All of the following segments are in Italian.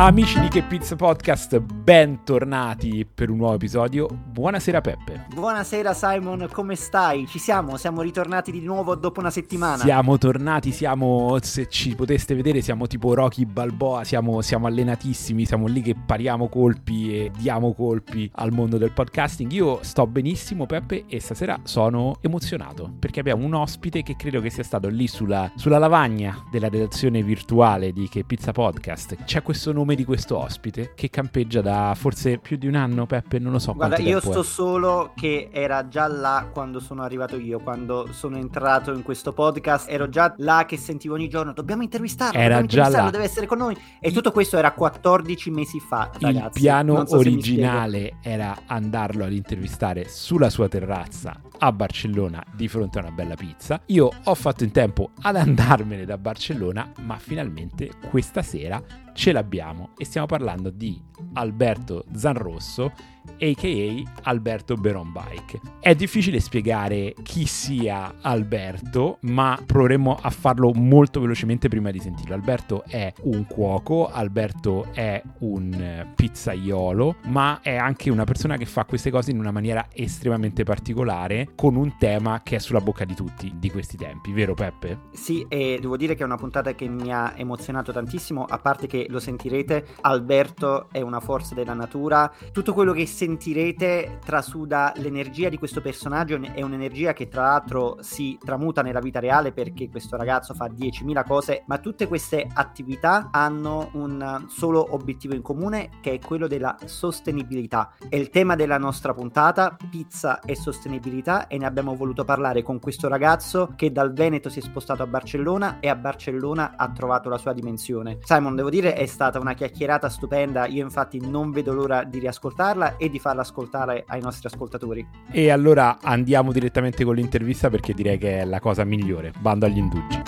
Amici di Che Pizza Podcast, bentornati per un nuovo episodio. Buonasera Peppe. Buonasera Simon, come stai? Ci siamo, siamo ritornati di nuovo dopo una settimana. Siamo tornati, siamo, se ci poteste vedere, siamo tipo Rocky Balboa, siamo, siamo allenatissimi, siamo lì che pariamo colpi e diamo colpi al mondo del podcasting. Io sto benissimo Peppe e stasera sono emozionato perché abbiamo un ospite che credo che sia stato lì sulla, sulla lavagna della redazione virtuale di Che Pizza Podcast. C'è questo nome nome di questo ospite che campeggia da forse più di un anno, Peppe, non lo so. Guarda, io sto è. solo che era già là quando sono arrivato io, quando sono entrato in questo podcast, ero già là che sentivo ogni giorno, dobbiamo intervistarlo, era dobbiamo già intervistarlo, là. deve essere con noi. E tutto questo era 14 mesi fa, ragazzi. Il piano so originale era andarlo ad intervistare sulla sua terrazza a Barcellona di fronte a una bella pizza. Io ho fatto in tempo ad andarmene da Barcellona, ma finalmente questa sera ce l'abbiamo e stiamo parlando di Alberto Zanrosso a.k.a. Alberto Beron Bike. È difficile spiegare chi sia Alberto, ma proveremo a farlo molto velocemente prima di sentirlo. Alberto è un cuoco, Alberto è un pizzaiolo, ma è anche una persona che fa queste cose in una maniera estremamente particolare, con un tema che è sulla bocca di tutti di questi tempi, vero Peppe? Sì, e devo dire che è una puntata che mi ha emozionato tantissimo, a parte che lo sentirete, Alberto è una forza della natura, tutto quello che sentirete trasuda l'energia di questo personaggio, è un'energia che tra l'altro si tramuta nella vita reale perché questo ragazzo fa 10.000 cose, ma tutte queste attività hanno un solo obiettivo in comune che è quello della sostenibilità. È il tema della nostra puntata, pizza e sostenibilità e ne abbiamo voluto parlare con questo ragazzo che dal Veneto si è spostato a Barcellona e a Barcellona ha trovato la sua dimensione. Simon, devo dire, è stata una chiacchierata stupenda, io infatti non vedo l'ora di riascoltarla e di farla ascoltare ai nostri ascoltatori. E allora andiamo direttamente con l'intervista perché direi che è la cosa migliore. Bando agli indugi.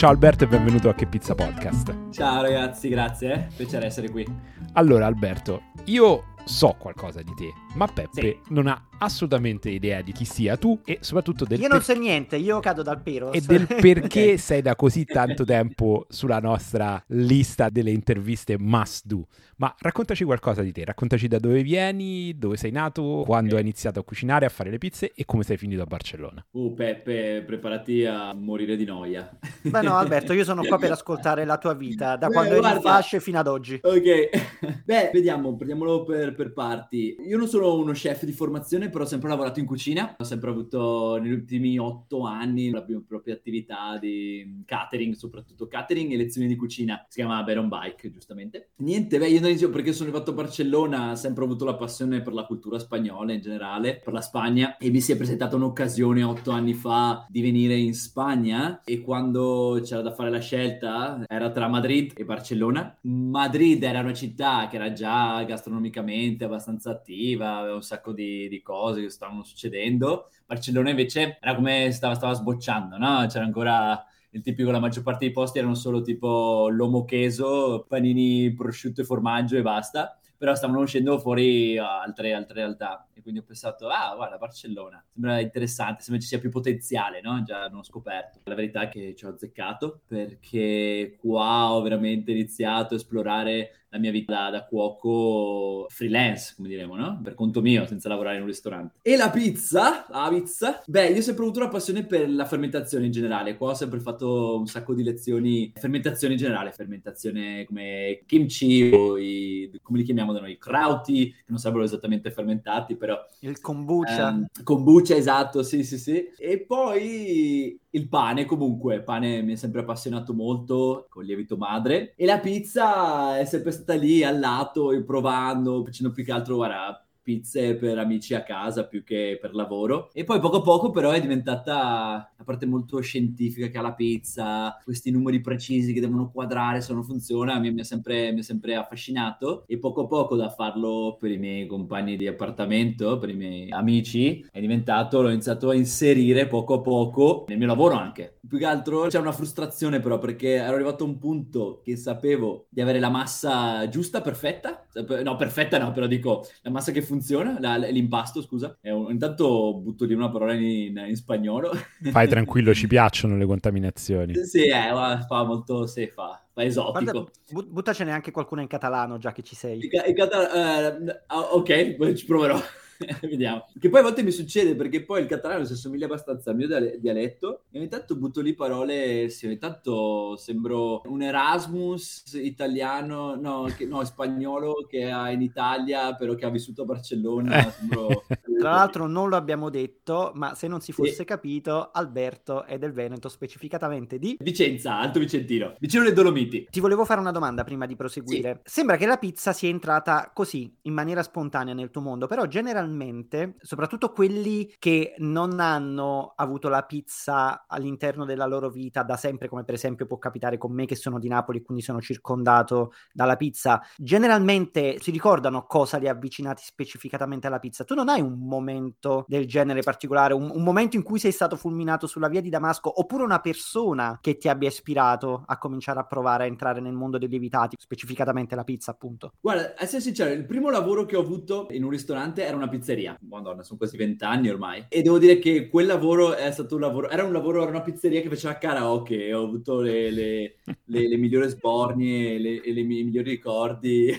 Ciao Alberto e benvenuto a Che Pizza Podcast. Ciao ragazzi, grazie, eh. piacere essere qui. Allora Alberto, io so qualcosa di te, ma Peppe Sì. non ha assolutamente idea di chi sia tu e soprattutto del Io non so niente, io cado dal pero. e del perché sei da così tanto tempo sulla nostra lista delle interviste must do. Ma raccontaci qualcosa di te, raccontaci da dove vieni, dove sei nato, quando hai iniziato a cucinare, a fare le pizze e come sei finito a Barcellona. Uh, Peppe, preparati a morire di noia. Beh no Alberto, io sono qua per ascoltare la tua vita, da Beh, quando eri in guarda. fasce fino ad oggi. Ok, beh, vediamo, prendiamolo per, per parti. Io non sono uno chef di formazione, però ho sempre lavorato in cucina. Ho sempre avuto negli ultimi otto anni la mia propria attività di catering, soprattutto catering e lezioni di cucina. Si chiama Baron Bike, giustamente. Niente, beh, io dall'inizio perché sono arrivato a Barcellona, ho sempre avuto la passione per la cultura spagnola in generale, per la Spagna, e mi si è presentata un'occasione otto anni fa di venire in Spagna e quando c'era da fare la scelta era tra Madrid e Barcellona. Madrid era una città che era già gastronomicamente abbastanza attiva, aveva un sacco di, di cose che stavano succedendo. Barcellona invece era come stava, stava sbocciando, no? C'era ancora il tipico, la maggior parte dei posti erano solo tipo lomo queso, panini, prosciutto e formaggio e basta. Però stavano uscendo fuori altre, altre realtà. E quindi ho pensato, ah, guarda, Barcellona. Sembra interessante, sembra ci sia più potenziale, no? Già non ho scoperto. La verità è che ci ho azzeccato perché qua ho veramente iniziato a esplorare la mia vita da, da cuoco freelance, come diremo, no? Per conto mio, senza lavorare in un ristorante. E la pizza, la pizza, beh, io ho sempre avuto una passione per la fermentazione in generale. Qua ho sempre fatto un sacco di lezioni, fermentazione in generale, fermentazione come kimchi o i, come li chiamiamo da noi, krauti, che non sarebbero esattamente fermentati, però Il kombucha. Ehm, kombucha, esatto, sì, sì, sì. E poi il pane, comunque, il pane mi è sempre appassionato molto con lievito madre. E la pizza è sempre stata lì al lato, provando, facendo più che altro, guarda, pizze per amici a casa più che per lavoro. E poi poco a poco però è diventata la parte molto scientifica che ha la pizza, questi numeri precisi che devono quadrare se non funziona, mi, mi ha sempre, mi ha sempre affascinato. E poco a poco da farlo per i miei compagni di appartamento, per i miei amici, è diventato, l'ho iniziato a inserire poco a poco nel mio lavoro anche. Più che altro c'è una frustrazione però perché ero arrivato a un punto che sapevo di avere la massa giusta, perfetta. No, perfetta no, però dico la massa che funziona, la, l'impasto, scusa. Un, intanto butto lì una parola in, in spagnolo. Fai tranquillo, ci piacciono le contaminazioni. Sì, eh, fa molto, sì, fa, fa esotico. Guarda, buttacene anche qualcuno in catalano, già che ci sei. In, in catalano, uh, ok, ci proverò. Vediamo. Che poi a volte mi succede perché poi il catalano si assomiglia abbastanza al mio dialetto e ogni tanto butto lì parole, sì, ogni tanto sembro un Erasmus italiano, no, che, no spagnolo che ha in Italia però che ha vissuto a Barcellona. Sembro... Tra l'altro non lo abbiamo detto, ma se non si fosse sì. capito, Alberto è del Veneto, specificatamente di... Vicenza, Alto Vicentino, vicino alle Dolomiti. Ti volevo fare una domanda prima di proseguire. Sì. Sembra che la pizza sia entrata così, in maniera spontanea nel tuo mondo, però generalmente generalmente, soprattutto quelli che non hanno avuto la pizza all'interno della loro vita da sempre, come per esempio può capitare con me che sono di Napoli e quindi sono circondato dalla pizza, generalmente si ricordano cosa li ha avvicinati specificatamente alla pizza. Tu non hai un momento del genere particolare, un, un momento in cui sei stato fulminato sulla via di Damasco, oppure una persona che ti abbia ispirato a cominciare a provare a entrare nel mondo dei lievitati, specificatamente la pizza, appunto? Guarda, essere sincero, il primo lavoro che ho avuto in un ristorante era una pizza pizzeria. Madonna, sono quasi vent'anni ormai. E devo dire che quel lavoro è stato un lavoro, era un lavoro, era una pizzeria che faceva karaoke. Ho avuto le, le, le, le migliori sbornie e i migliori ricordi.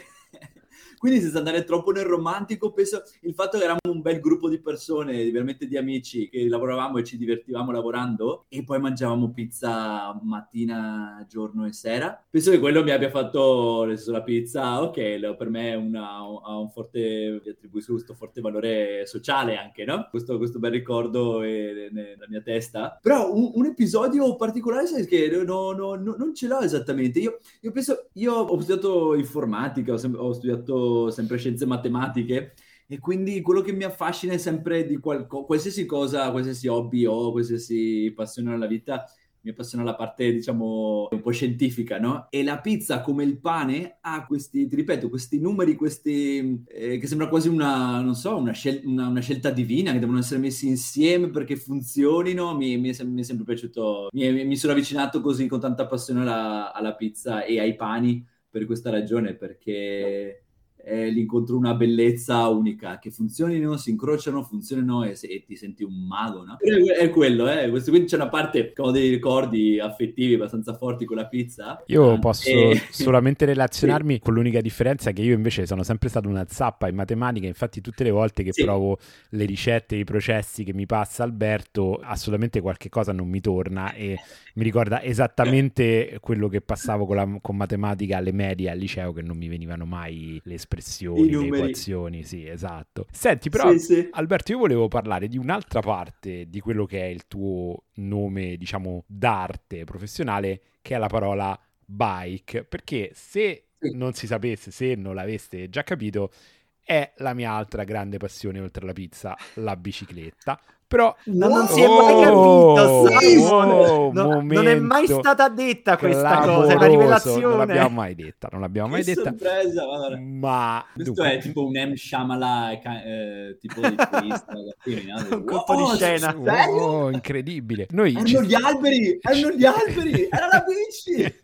Quindi senza andare troppo nel romantico, penso il fatto che eravamo un bel gruppo di persone, veramente di amici, che lavoravamo e ci divertivamo lavorando e poi mangiavamo pizza mattina, giorno e sera. Penso che quello mi abbia fatto, la pizza, ok, per me una, ha un forte, attribuisco questo forte valore sociale anche, no? Questo, questo bel ricordo è nella mia testa. Però un, un episodio particolare, sai che no, no, no, non ce l'ho esattamente. Io, io penso, io ho studiato informatica, ho, sem- ho studiato sempre scienze matematiche e quindi quello che mi affascina è sempre di qualcosa, qualsiasi cosa, qualsiasi hobby o qualsiasi passione nella vita, mi appassiona la parte, diciamo, un po' scientifica, no? E la pizza, come il pane, ha questi, ti ripeto, questi numeri, questi, eh, che sembra quasi una, non so, una, scel- una, una, scelta divina, che devono essere messi insieme perché funzionino. Mi, mi, è, mi è, sempre piaciuto, mi, mi, sono avvicinato così con tanta passione alla, alla pizza e ai pani per questa ragione, perché eh, l'incontro una bellezza unica, che funzionino, si incrociano, funzionino e, e ti senti un mago, no? È, quello, eh? Questo, quindi c'è una parte che ho dei ricordi affettivi abbastanza forti con la pizza. Io posso e... solamente relazionarmi sì. con l'unica differenza che io invece sono sempre stato una zappa in matematica, infatti tutte le volte che sì. provo le ricette, i processi che mi passa Alberto, assolutamente qualche cosa non mi torna e mi ricorda esattamente quello che passavo con, la, con matematica alle medie al liceo che non mi venivano mai le espressioni espressioni, le equazioni, sì, esatto. Senti, però, sì, sì. Alberto, io volevo parlare di un'altra parte di quello che è il tuo nome, diciamo, d'arte professionale, che è la parola bike, perché se sì. non si sapesse, se non l'aveste già capito, è la mia altra grande passione oltre alla pizza, la bicicletta. Però no, non si è mai capito, Simon. Oh, no, non è mai stata detta questa cosa, è una rivelazione. Non l'abbiamo mai detta, non l'abbiamo mai che detta. sorpresa, ma questo dunque... è tipo un M. Shyamala eh, tipo di turista, un colpo di scena. Oh, incredibile. Noi erano ci... gli alberi, erano gli alberi, era la bici.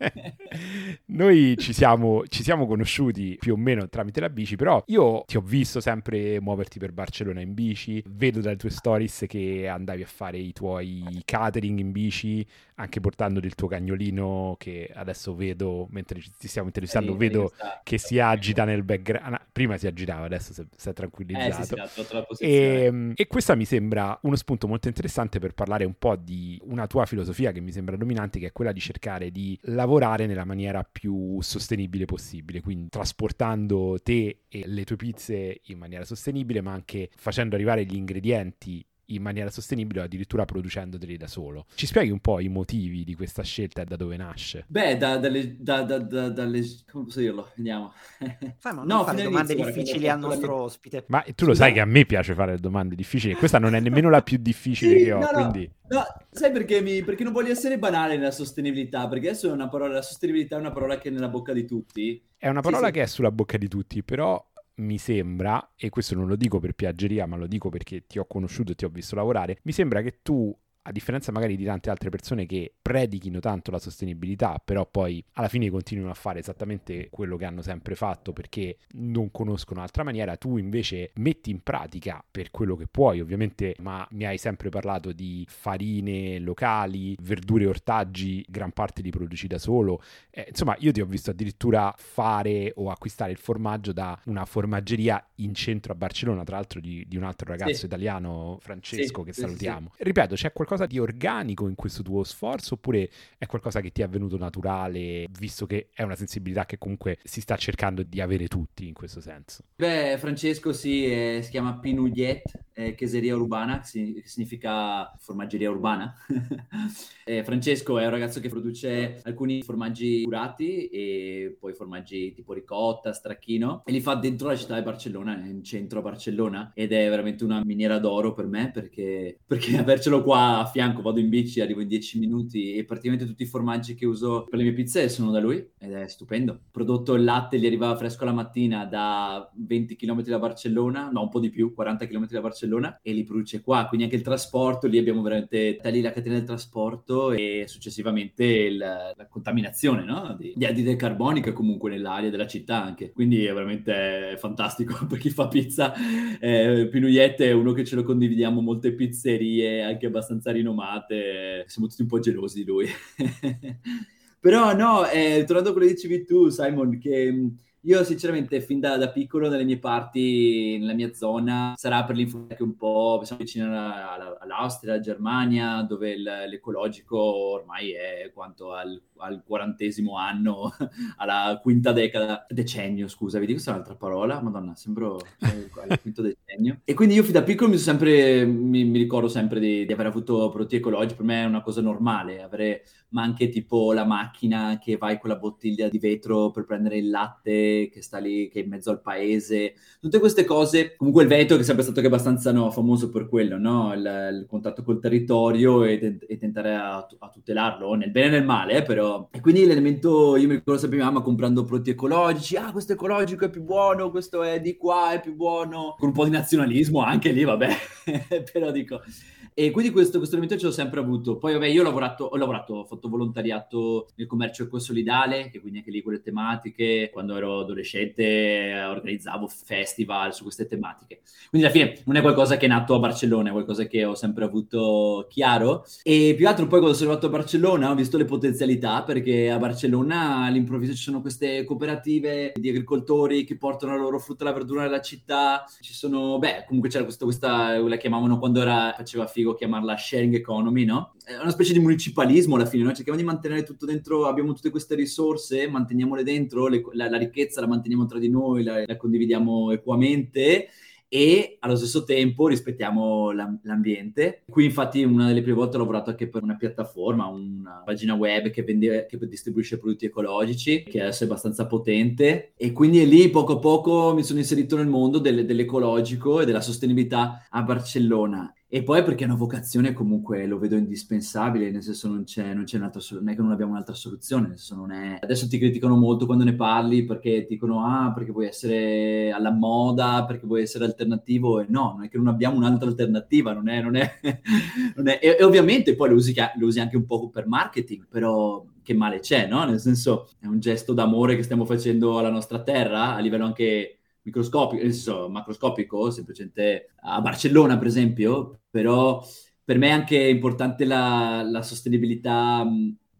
Noi ci siamo, ci siamo conosciuti più o meno tramite la bici, però io ti ho visto sempre muoverti per Barcellona in bici, vedo dalle tue stories che che andavi a fare i tuoi catering in bici, anche portando il tuo cagnolino che adesso vedo, mentre ti stiamo intervistando, sì, vedo che si agita nel background. Ah, prima si agitava, adesso si, si è tranquillizzato. Eh, sì, sì, e, e questa mi sembra uno spunto molto interessante per parlare un po' di una tua filosofia che mi sembra dominante, che è quella di cercare di lavorare nella maniera più sostenibile possibile, quindi trasportando te e le tue pizze in maniera sostenibile, ma anche facendo arrivare gli ingredienti in maniera sostenibile o addirittura producendoli da solo. Ci spieghi un po' i motivi di questa scelta e da dove nasce? Beh, da, dalle, da, da, dalle, come posso dirlo? Vediamo. Fai, ma no, fare domande difficili al nostro mia... ospite. Ma tu lo sai che a me piace fare domande difficili, questa non è nemmeno la più difficile sì, che ho, no, quindi... No, sai perché, mi, perché non voglio essere banale nella sostenibilità, perché adesso è una parola, la sostenibilità è una parola che è nella bocca di tutti. È una parola sì, che sì. è sulla bocca di tutti, però mi sembra, e questo non lo dico per piaggeria, ma lo dico perché ti ho conosciuto e ti ho visto lavorare, mi sembra che tu a differenza magari di tante altre persone che predichino tanto la sostenibilità, però poi alla fine continuano a fare esattamente quello che hanno sempre fatto perché non conoscono altra maniera, tu invece metti in pratica per quello che puoi, ovviamente, ma mi hai sempre parlato di farine locali, verdure e ortaggi, gran parte li produci da solo. Eh, insomma, io ti ho visto addirittura fare o acquistare il formaggio da una formaggeria in centro a Barcellona, tra l'altro di, di un altro ragazzo sì. italiano, Francesco, sì, che salutiamo. Sì, Ripeto, c'è qualcosa qualcosa di organico in questo tuo sforzo oppure è qualcosa che ti è avvenuto naturale, visto che è una sensibilità che comunque si sta cercando di avere tutti in questo senso? Beh, Francesco sì, eh, si chiama Pinouillet, eh, Cheseria Urbana, che significa formaggeria urbana. eh, Francesco è un ragazzo che produce alcuni formaggi curati e poi formaggi tipo ricotta, stracchino e li fa dentro la città di Barcellona, in centro a Barcellona ed è veramente una miniera d'oro per me perché, perché avercelo qua a fianco, vado in bici, arrivo in 10 minuti e praticamente tutti i formaggi che uso per le mie pizze sono da lui ed è stupendo. Prodotto il latte gli arrivava fresco la mattina da 20 km da Barcellona, no un po' di più, 40 km da Barcellona e li produce qua, quindi anche il trasporto, lì abbiamo veramente da lì la catena del trasporto e successivamente il, la contaminazione no? di, di anidride carbonica comunque nell'aria della città anche, quindi è veramente fantastico per chi fa pizza. Eh, Pinuyette è uno che ce lo condividiamo molte pizzerie, anche abbastanza rinomate, siamo tutti un po' gelosi di lui. Però no, eh, tornando a quello che dicevi tu, Simon, che io sinceramente fin da, da, piccolo nelle mie parti, nella mia zona, sarà per l'informatica che un po' siamo vicini alla, alla, all'Austria, alla Germania, dove l'ecologico ormai è quanto al, al, quarantesimo anno, alla quinta decada, decennio, scusa, vedi questa è un'altra parola? Madonna, sembro al quinto decennio. E quindi io fin da piccolo mi, sempre, mi, mi ricordo sempre di, di, aver avuto prodotti ecologici, per me è una cosa normale, avere ma anche tipo la macchina che vai con la bottiglia di vetro per prendere il latte che sta lì, che è in mezzo al paese, tutte queste cose. Comunque il Veneto che è sempre stato che abbastanza no, famoso per quello, no? il, il, contatto col territorio e, e tentare a, a, tutelarlo, nel bene e nel male, eh, però. E quindi l'elemento, io mi ricordo sempre mia mamma comprando prodotti ecologici, ah questo ecologico è più buono, questo è di qua, è più buono, con un po' di nazionalismo anche lì, vabbè, però dico... E quindi questo, questo elemento ce l'ho sempre avuto. Poi, vabbè, io ho lavorato, ho lavorato, ho fatto volontariato nel commercio ecosolidale, che quindi anche lì quelle tematiche. Quando ero adolescente organizzavo festival su queste tematiche. Quindi alla fine non è qualcosa che è nato a Barcellona, è qualcosa che ho sempre avuto chiaro. E più altro poi quando sono arrivato a Barcellona ho visto le potenzialità, perché a Barcellona all'improvviso ci sono queste cooperative di agricoltori che portano la loro frutta e la verdura nella città. Ci sono, beh, comunque c'era questo, questa, la chiamavano quando era, faceva figo figo chiamarla sharing economy, no? È una specie di municipalismo alla fine, no? Cerchiamo di mantenere tutto dentro, abbiamo tutte queste risorse, manteniamole dentro, le, la, la, ricchezza la manteniamo tra di noi, la, la condividiamo equamente e allo stesso tempo rispettiamo l'ambiente. Qui infatti una delle prime volte ho lavorato anche per una piattaforma, una pagina web che, vende, che distribuisce prodotti ecologici, che adesso è abbastanza potente e quindi lì poco a poco mi sono inserito nel mondo del, dell'ecologico e della sostenibilità a Barcellona e poi perché è una vocazione comunque lo vedo indispensabile, nel senso non c'è, non c'è un'altra non è che non abbiamo un'altra soluzione, nel senso non è... Adesso ti criticano molto quando ne parli perché dicono ah perché vuoi essere alla moda, perché vuoi essere alternativo e no, non è che non abbiamo un'altra alternativa, non è... Non è, non è... E, e, ovviamente poi lo usi, lo usi anche un po' per marketing, però che male c'è, no? Nel senso è un gesto d'amore che stiamo facendo alla nostra terra a livello anche microscopico, nel senso macroscopico, semplicemente a Barcellona per esempio, però per me è anche importante la, la sostenibilità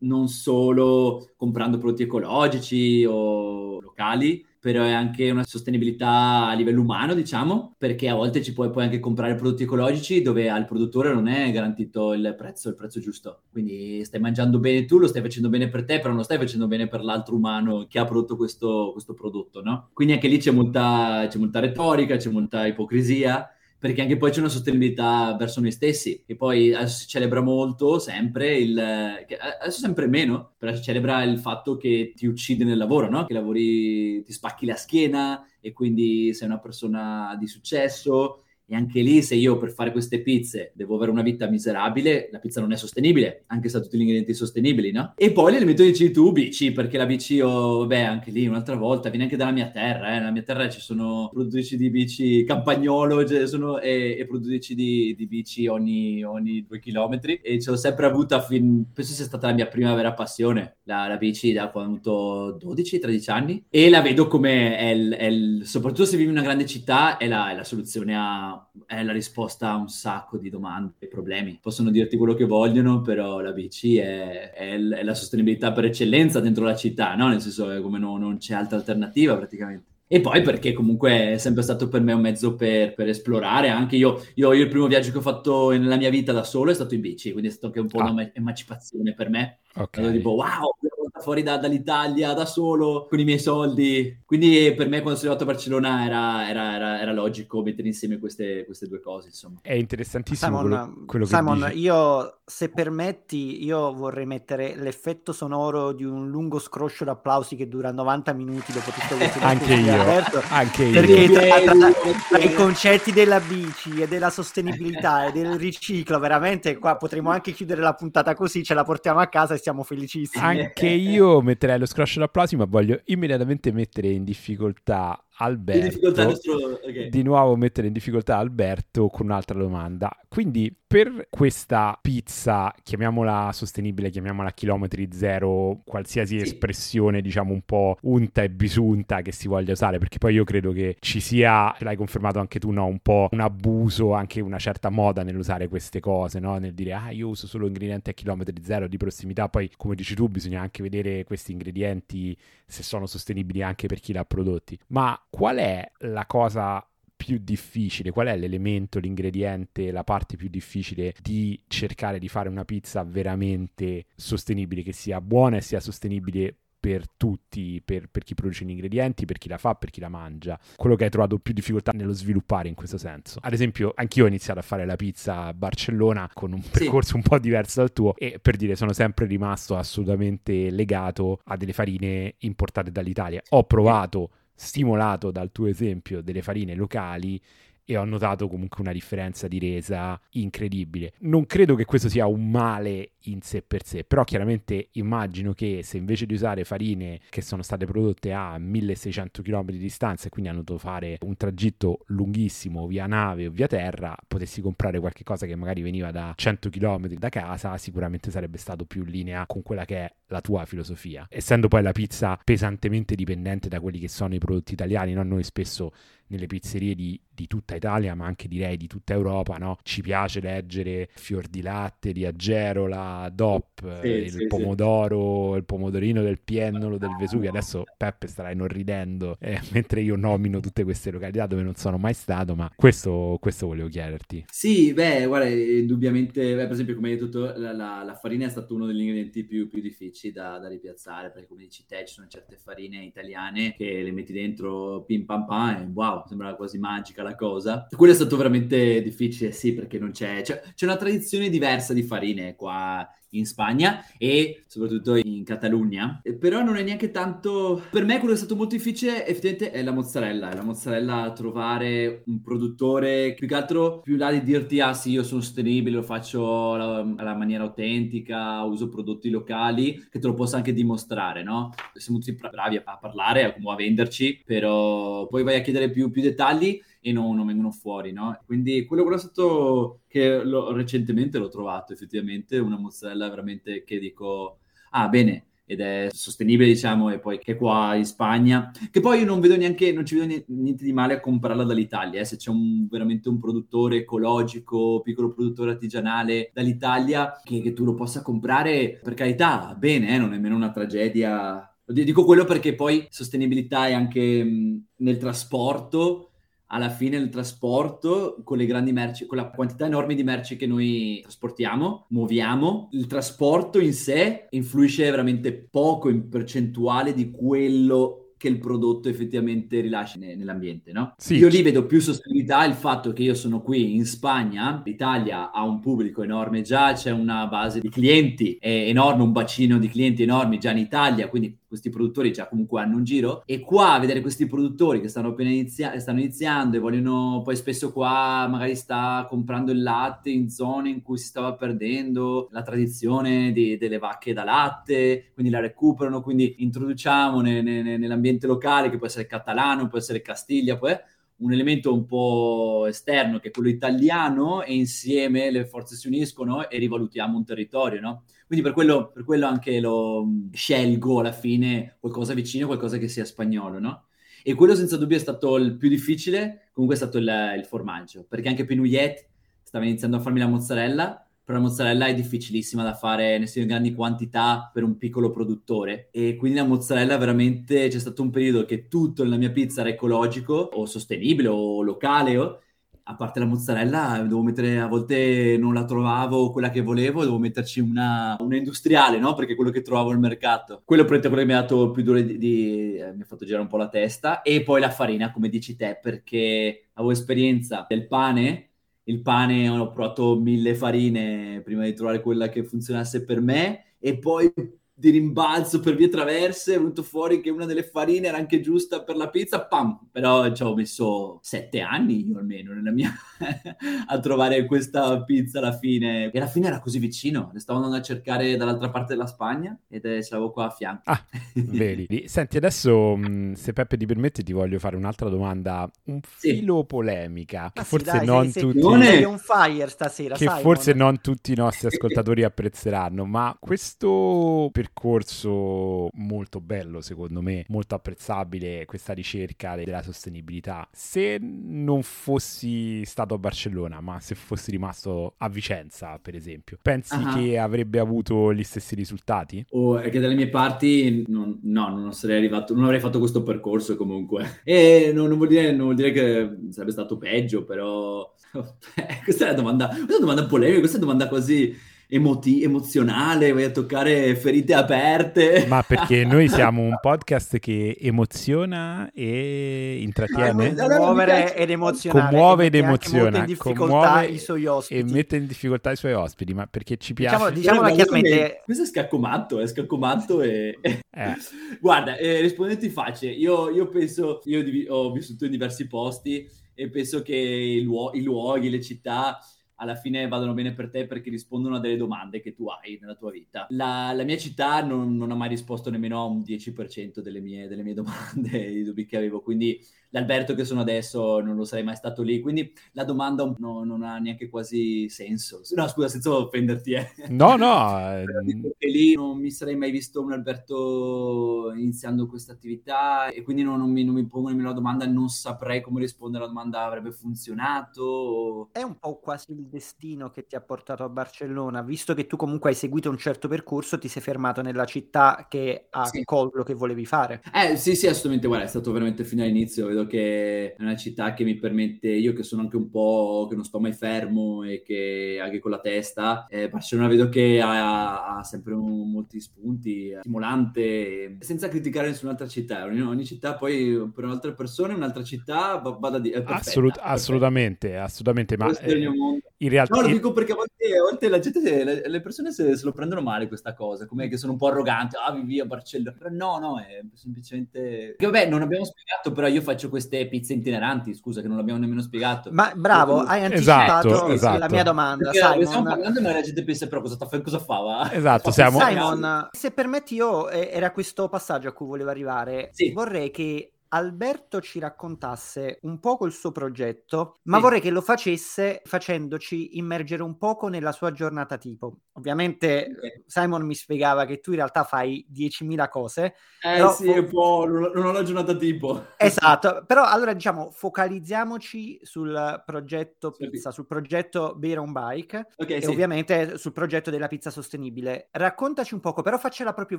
non solo comprando prodotti ecologici o locali, però è anche una sostenibilità a livello umano, diciamo, perché a volte ci puoi, puoi anche comprare prodotti ecologici dove al produttore non è garantito il prezzo, il prezzo giusto. Quindi stai mangiando bene tu, lo stai facendo bene per te, però non lo stai facendo bene per l'altro umano che ha prodotto questo, questo prodotto, no? Quindi anche lì c'è molta, c'è molta retorica, c'è molta ipocrisia perché anche poi c'è una sostenibilità verso noi stessi, che poi adesso si celebra molto, sempre, il, adesso sempre meno, però si celebra il fatto che ti uccide nel lavoro, no? Che lavori, ti spacchi la schiena e quindi sei una persona di successo E anche lì, se io per fare queste pizze devo avere una vita miserabile, la pizza non è sostenibile, anche se ha tutti gli ingredienti sostenibili, no? E poi l'elemento dici tu, bici, perché la bici, oh, vabbè, anche lì un'altra volta, viene anche dalla mia terra, eh? Nella mia terra ci sono produttrici di bici campagnolo cioè sono, e, e, produttrici di, di bici ogni, ogni, due chilometri e ce l'ho sempre avuta fin, penso sia stata la mia prima vera passione, la, la bici da quando ho 12-13 anni e la vedo come, è il, è il, soprattutto se vivi in una grande città, è la, è la soluzione a è la risposta a un sacco di domande e problemi. Possono dirti quello che vogliono, però la bici è, è, è la sostenibilità per eccellenza dentro la città, no? Nel senso che come no, non c'è altra alternativa praticamente. E poi perché comunque è sempre stato per me un mezzo per, per esplorare, anche io, io, io, il primo viaggio che ho fatto nella mia vita da solo è stato in bici, quindi è stato anche un po' ah. un'emancipazione per me. Ok. Allora, tipo, wow, fuori da, dall'Italia da solo con i miei soldi. Quindi per me quando sono arrivato a Barcellona era, era, era, era logico mettere insieme queste, queste, due cose. Insomma. È interessantissimo Simon, quello, quello Simon, che dici. io se permetti, io vorrei mettere l'effetto sonoro di un lungo scroscio d'applausi che dura 90 minuti dopo tutto questo. anche io, Alberto, anche io. Perché tra, tra, tra, i concetti della bici e della sostenibilità e del riciclo, veramente qua potremmo anche chiudere la puntata così, ce la portiamo a casa e siamo felicissimi. Anche io metterei lo scroscio d'applausi, ma voglio immediatamente mettere in difficoltà Alberto, nostro... okay. di nuovo mettere in difficoltà Alberto con un'altra domanda. Quindi per questa pizza, chiamiamola sostenibile, chiamiamola chilometri zero, qualsiasi sì. espressione diciamo un po' unta e bisunta che si voglia usare, perché poi io credo che ci sia, l'hai confermato anche tu, no? un po' un abuso, anche una certa moda nell'usare queste cose, no? nel dire ah io uso solo ingredienti a chilometri zero di prossimità, poi come dici tu bisogna anche vedere questi ingredienti se sono sostenibili anche per chi l'ha prodotti. Ma qual è la cosa più difficile, qual è l'elemento, l'ingrediente, la parte più difficile di cercare di fare una pizza veramente sostenibile, che sia buona e sia sostenibile per tutti, per, per, chi produce gli ingredienti, per chi la fa, per chi la mangia. Quello che hai trovato più difficoltà nello sviluppare in questo senso. Ad esempio, anch'io ho iniziato a fare la pizza a Barcellona con un percorso sì. un po' diverso dal tuo e per dire sono sempre rimasto assolutamente legato a delle farine importate dall'Italia. Ho provato stimolato dal tuo esempio delle farine locali e ho notato comunque una differenza di resa incredibile. Non credo che questo sia un male in sé per sé, però chiaramente immagino che se invece di usare farine che sono state prodotte a 1600 km di distanza e quindi hanno dovuto fare un tragitto lunghissimo via nave o via terra, potessi comprare qualche cosa che magari veniva da 100 km da casa, sicuramente sarebbe stato più in linea con quella che è la tua filosofia. Essendo poi la pizza pesantemente dipendente da quelli che sono i prodotti italiani, no? noi spesso nelle pizzerie di, di, tutta Italia, ma anche direi di tutta Europa, no? Ci piace leggere fior di latte, di Agerola, DOP, sì, il sì, pomodoro, sì. il pomodorino del Piennolo, del Vesuvio. Adesso Peppe starà inorridendo eh, mentre io nomino tutte queste località dove non sono mai stato, ma questo, questo volevo chiederti. Sì, beh, guarda, indubbiamente, beh, per esempio, come hai detto, la, la, la, farina è stato uno degli ingredienti più, più difficili da, da, ripiazzare, perché come dici te, ci sono certe farine italiane che le metti dentro pim pam pam e wow, sembrava quasi magica la cosa. Quello è stato veramente difficile, sì, perché non c'è... C'è, c'è una tradizione diversa di farine qua in Spagna e soprattutto in Catalogna. Però non è neanche tanto. Per me, quello che è stato molto difficile, effettivamente, è la mozzarella. È la mozzarella trovare un produttore più che altro, più là di dirti: ah, sì, io sono sostenibile, lo faccio alla, alla maniera autentica, uso prodotti locali, che te lo possa anche dimostrare, no? Siamo tutti bravi a, parlare, a, a venderci, però poi vai a chiedere più, più dettagli e no, non vengono fuori, no? Quindi quello, stato che lo, recentemente l'ho trovato effettivamente, una mozzarella veramente che dico, ah bene, ed è sostenibile, diciamo, e poi che qua in Spagna, che poi io non vedo neanche, non ci vedo niente di male a comprarla dall'Italia, eh, se c'è un, veramente un produttore ecologico, piccolo produttore artigianale dall'Italia, che, che tu lo possa comprare, per carità, bene, eh, non è nemmeno una tragedia. Dico quello perché poi sostenibilità è anche mh, nel trasporto, alla fine il trasporto con le grandi merci, con la quantità enorme di merci che noi trasportiamo, muoviamo, il trasporto in sé influisce veramente poco in percentuale di quello che il prodotto effettivamente rilascia nell'ambiente, no? Sì. Io lì vedo più sostenibilità il fatto che io sono qui in Spagna, l'Italia ha un pubblico enorme già, c'è una base di clienti enorme, un bacino di clienti enormi già in Italia, quindi questi produttori già comunque hanno un giro e qua vedere questi produttori che stanno appena inizia- stanno iniziando e vogliono poi spesso qua magari sta comprando il latte in zone in cui si stava perdendo la tradizione di, delle vacche da latte, quindi la recuperano, quindi introduciamo ne, ne, nell'ambiente locale che può essere catalano, può essere Castiglia, essere un elemento un po' esterno che è quello italiano e insieme le forze si uniscono e rivalutiamo un territorio, no? Quindi per quello, per quello anche lo scelgo alla fine qualcosa vicino, qualcosa che sia spagnolo, no? E quello senza dubbio è stato il più difficile, comunque è stato il, il formaggio, perché anche Pinouillet stava iniziando a farmi la mozzarella però la mozzarella è difficilissima da fare in grandi quantità per un piccolo produttore e quindi la mozzarella veramente c'è stato un periodo che tutto nella mia pizza era ecologico o sostenibile o locale o, a parte la mozzarella devo mettere a volte non la trovavo quella che volevo devo metterci una, una industriale no? Perché quello che trovavo al mercato. Quello quello che mi ha dato più duro di, di eh, mi ha fatto girare un po' la testa. E poi la farina come dici te perché avevo esperienza del pane. Il pane ho provato mille farine prima di trovare quella che funzionasse per me. E poi di rimbalzo per vie traverse, è venuto fuori che una delle farine era anche giusta per la pizza, pam! Però ci ho messo sette anni io almeno nella mia a trovare questa pizza alla fine. E alla fine era così vicino, le stavo andando a cercare dall'altra parte della Spagna ed è, ce l'avevo qua a fianco. Ah, vedi. Senti, adesso se Peppe ti permette ti voglio fare un'altra domanda un filo sì. polemica, che ah, forse sì, dai, non sei, tutti... Sei on fire stasera, Che Simon. forse non tutti i nostri ascoltatori apprezzeranno, ma questo per percorso molto bello, secondo me, molto apprezzabile questa ricerca della sostenibilità. Se non fossi stato a Barcellona, ma se fossi rimasto a Vicenza, per esempio, pensi uh-huh. che avrebbe avuto gli stessi risultati? Oh, è che dalle mie parti non, no, non sarei arrivato, non avrei fatto questo percorso comunque. E non, non, vuol, dire, non vuol dire che sarebbe stato peggio, però... questa è una domanda, questa è una domanda polemica, questa è una domanda quasi emoti- emozionale, vai a toccare ferite aperte. Ma perché noi siamo un podcast che emoziona e intrattiene. Commuovere ed emozionare. Commuove ed emoziona. in difficoltà i suoi ospiti. E mette in difficoltà i suoi ospiti, ma perché ci piace. Diciamo, diciamo chiaramente... Questo è scaccomatto, è scaccomatto e... Eh. Guarda, eh, rispondenti facile. Io, io penso, io ho vissuto in diversi posti e penso che i, luo- i luoghi, le città alla fine vadano bene per te perché rispondono a delle domande che tu hai nella tua vita. La, la mia città non, non, ha mai risposto nemmeno a un 10% delle mie, delle mie domande, i dubbi che avevo, quindi l'Alberto che sono adesso non lo sarei mai stato lì, quindi la domanda no, non ha neanche quasi senso. No, scusa, senza offenderti. Eh. No, no. Eh, perché lì non mi sarei mai visto un Alberto iniziando questa attività e quindi non, non, mi, non mi pongo nemmeno la domanda, non saprei come rispondere alla domanda avrebbe funzionato. È un po' quasi il destino che ti ha portato a Barcellona, visto che tu comunque hai seguito un certo percorso, ti sei fermato nella città che ha sì. collo che volevi fare. Eh sì, sì, assolutamente, guarda, è stato veramente fino all'inizio, vedo che è una città che mi permette, io che sono anche un po', che non sto mai fermo e che anche con la testa, eh, Barcellona vedo che ha, ha sempre un, molti spunti, è stimolante, senza criticare nessun'altra città, ogni, ogni, città poi per un'altra persona, un'altra città va, da dire. Assolut- assolutamente, assolutamente, ma eh, in realtà... No, lo dico perché a volte, a volte la gente, le, le persone se, se, lo prendono male questa cosa, come che sono un po' arroganti, ah vivi via Barcellona, però no, no, è semplicemente... Che vabbè, non abbiamo spiegato, però io faccio queste pizze itineranti, scusa, che non l'abbiamo nemmeno spiegato. Ma bravo, hai anticipato esatto, esatto. la mia domanda. Perché, Simon. Stiamo parlando e la gente pensa però cosa, cosa fa? Va? Esatto, siamo... Simon, se permetti io, eh, era questo passaggio a cui volevo arrivare. Sì. Vorrei che Alberto ci raccontasse un poco il suo progetto, ma sì. vorrei che lo facesse facendoci immergere un poco nella sua giornata tipo. Ovviamente okay. Simon mi spiegava che tu in realtà fai 10.000 cose. Eh sì, fo- un po', non ho la giornata tipo. Esatto, però allora diciamo focalizziamoci sul progetto pizza, sul progetto Beer on Bike okay, e sì. ovviamente sul progetto della pizza sostenibile. Raccontaci un poco, però faccela proprio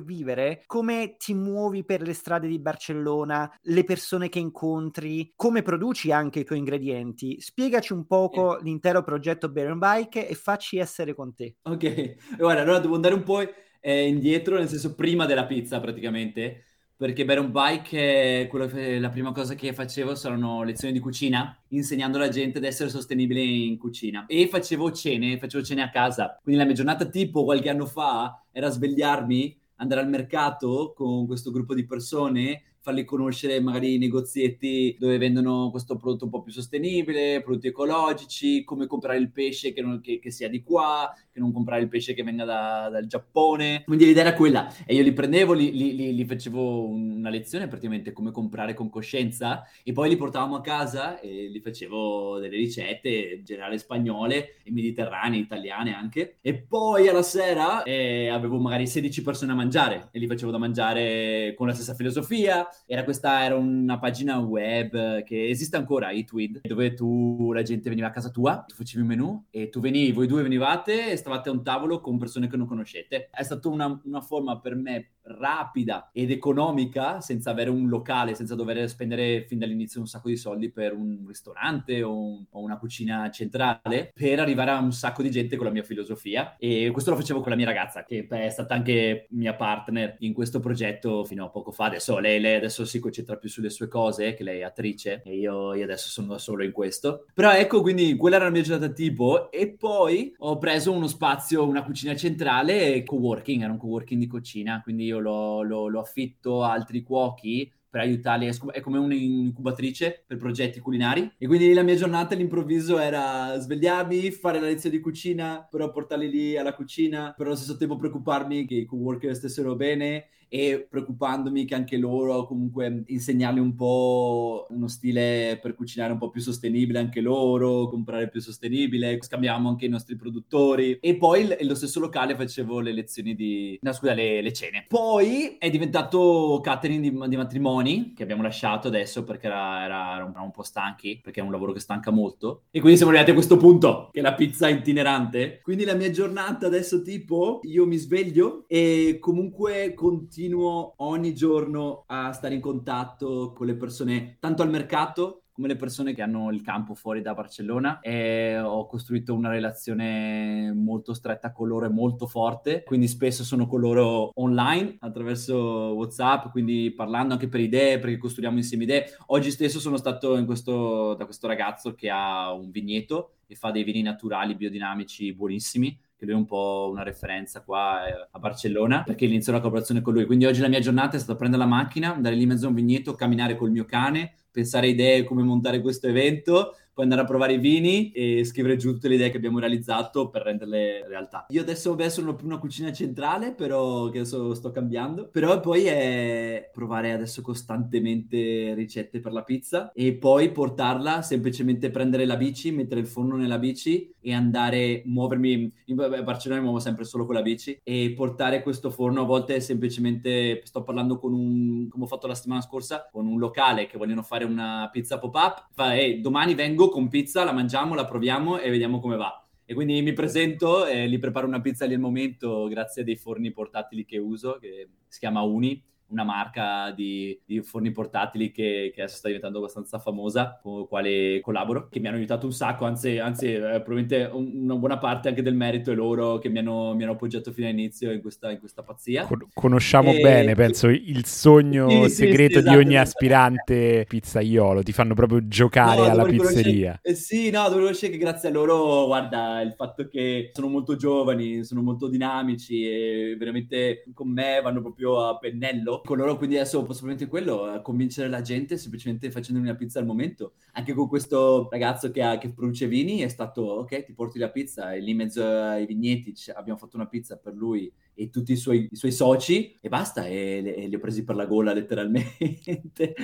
vivere, come ti muovi per le strade di Barcellona, le le persone che incontri, come produci anche i tuoi ingredienti. Spiegaci un poco sì. l'intero progetto Bear Bike e facci essere con te. Ok, guarda, allora devo andare un po' eh, indietro, nel senso prima della pizza praticamente, perché Bear Bike, che, la prima cosa che facevo saranno lezioni di cucina, insegnando alla gente ad essere sostenibile in cucina. E facevo cene, facevo cene a casa. Quindi la mia giornata tipo qualche anno fa era svegliarmi andare al mercato con questo gruppo di persone farli conoscere magari i negozietti dove vendono questo prodotto un po' più sostenibile, prodotti ecologici, come comprare il pesce che, non, che, che sia di qua, non comprare il pesce che venga da, dal Giappone. Quindi l'idea era quella e io li prendevo, li, li, li, li, facevo una lezione praticamente come comprare con coscienza e poi li portavamo a casa e li facevo delle ricette in generale spagnole e mediterranee, italiane anche. E poi alla sera eh, avevo magari 16 persone a mangiare e li facevo da mangiare con la stessa filosofia era questa era una pagina web che esiste ancora, Eatweed, dove tu, la gente veniva a casa tua, tu facevi un menù e tu venivi, voi due venivate e stavate a un tavolo con persone che non conoscete. È stata una, una forma per me rapida ed economica senza avere un locale, senza dover spendere fin dall'inizio un sacco di soldi per un ristorante o, un, o, una cucina centrale per arrivare a un sacco di gente con la mia filosofia. E questo lo facevo con la mia ragazza che è stata anche mia partner in questo progetto fino a poco fa. Adesso lei, lei adesso si concentra più sulle sue cose che lei è attrice e io, io adesso sono solo in questo. Però ecco quindi quella era la mia giornata tipo e poi ho preso uno spazio una cucina centrale co-working era un co-working di cucina quindi io lo, lo, lo affitto a altri cuochi per aiutarli, è come un'incubatrice per progetti culinari. E quindi la mia giornata all'improvviso era svegliarmi, fare la lezione di cucina, però portarli lì alla cucina, però allo stesso tempo preoccuparmi che i co-worker stessero bene e preoccupandomi che anche loro comunque insegnargli un po' uno stile per cucinare un po' più sostenibile anche loro, comprare più sostenibile, scambiamo anche i nostri produttori e poi lo stesso locale facevo le lezioni di, no scusa, le, le cene. Poi è diventato catering di, di, matrimoni che abbiamo lasciato adesso perché era, era, era, un, un, po' stanchi, perché è un lavoro che stanca molto e quindi siamo arrivati a questo punto che è la pizza itinerante. Quindi la mia giornata adesso tipo io mi sveglio e comunque continuo continuo ogni giorno a stare in contatto con le persone, tanto al mercato come le persone che hanno il campo fuori da Barcellona. E ho costruito una relazione molto stretta con loro e molto forte, quindi spesso sono con loro online attraverso WhatsApp, quindi parlando anche per idee, perché costruiamo insieme idee. Oggi stesso sono stato questo, da questo ragazzo che ha un vigneto e fa dei vini naturali, biodinamici, buonissimi che lui è un po' una referenza qua eh, a Barcellona, perché inizio la collaborazione con lui. Quindi oggi la mia giornata è stata prendere la macchina, andare lì in mezzo a un vigneto, camminare col mio cane, pensare idee come montare questo evento, poi andare a provare i vini e scrivere giù tutte le idee che abbiamo realizzato per renderle realtà. Io adesso vabbè, sono più una cucina centrale, però che adesso sto cambiando, però poi è provare adesso costantemente ricette per la pizza e poi portarla, semplicemente prendere la bici, mettere il forno nella bici e andare, muovermi, in Barcellona mi muovo sempre solo con la bici e portare questo forno a volte semplicemente, sto parlando con un, come ho fatto la settimana scorsa, con un locale che vogliono fare una pizza pop-up, fa, hey, domani vengo con pizza, la mangiamo, la proviamo e vediamo come va. E quindi mi presento e gli preparo una pizza lì al momento grazie a dei forni portatili che uso, che si chiama Uni una marca di, di forni portatili che, che, adesso sta diventando abbastanza famosa, con la quale collaboro, che mi hanno aiutato un sacco, anzi, anzi eh, probabilmente un, una buona parte anche del merito è loro che mi hanno, mi hanno appoggiato fino all'inizio in questa, in questa pazzia. Con- conosciamo e... bene, penso, il sogno sì, segreto sì, sì, di ogni esatto, aspirante pizzaiolo, ti fanno proprio giocare no, alla pizzeria. Eh, sì, no, devo riconoscere che grazie a loro, guarda, il fatto che sono molto giovani, sono molto dinamici e veramente con me vanno proprio a pennello con loro, quindi adesso posso probabilmente quello, eh, convincere la gente semplicemente facendo una pizza al momento. Anche con questo ragazzo che, ha, che produce vini è stato, ok, ti porti la pizza e lì in mezzo ai vigneti abbiamo fatto una pizza per lui e tutti i suoi, i suoi soci e basta, e, e, li ho presi per la gola letteralmente.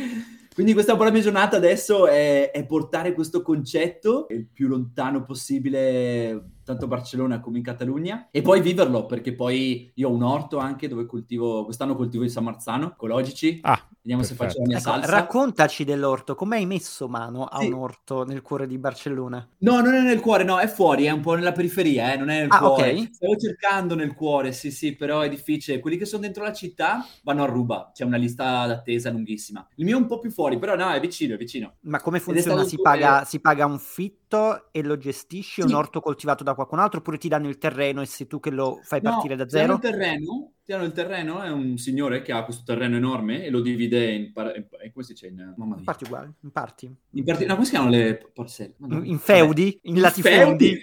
Quindi questa buona mia giornata adesso è, è portare questo concetto il più lontano possibile tanto a Barcellona come in Catalogna, e poi viverlo, perché poi io ho un orto anche dove coltivo, quest'anno coltivo il San Marzano, ecologici, ah, vediamo perfetto. se faccio la mia ecco, salsa. Raccontaci dell'orto, come hai messo mano a sì. un orto nel cuore di Barcellona? No, non è nel cuore, no, è fuori, è un po' nella periferia, eh, non è nel ah, cuore. Okay. Stavo cercando nel cuore, sì sì, però è difficile. Quelli che sono dentro la città vanno a ruba, c'è una lista d'attesa lunghissima. Il mio è un po' più fuori, però no, è vicino, è vicino. Ma come funziona? Si paga, si paga un fitto e lo gestisci, sì. un orto coltivato da qualcun altro, oppure ti danno il terreno e sei tu che lo fai partire no, da zero? il terreno ti hanno il terreno, è un signore che ha questo terreno enorme e lo divide in, par- in, come si dice? In, in parti uguali, in parti. In parti, no, come si chiamano le parcelle? In, in feudi, in, in latifondi.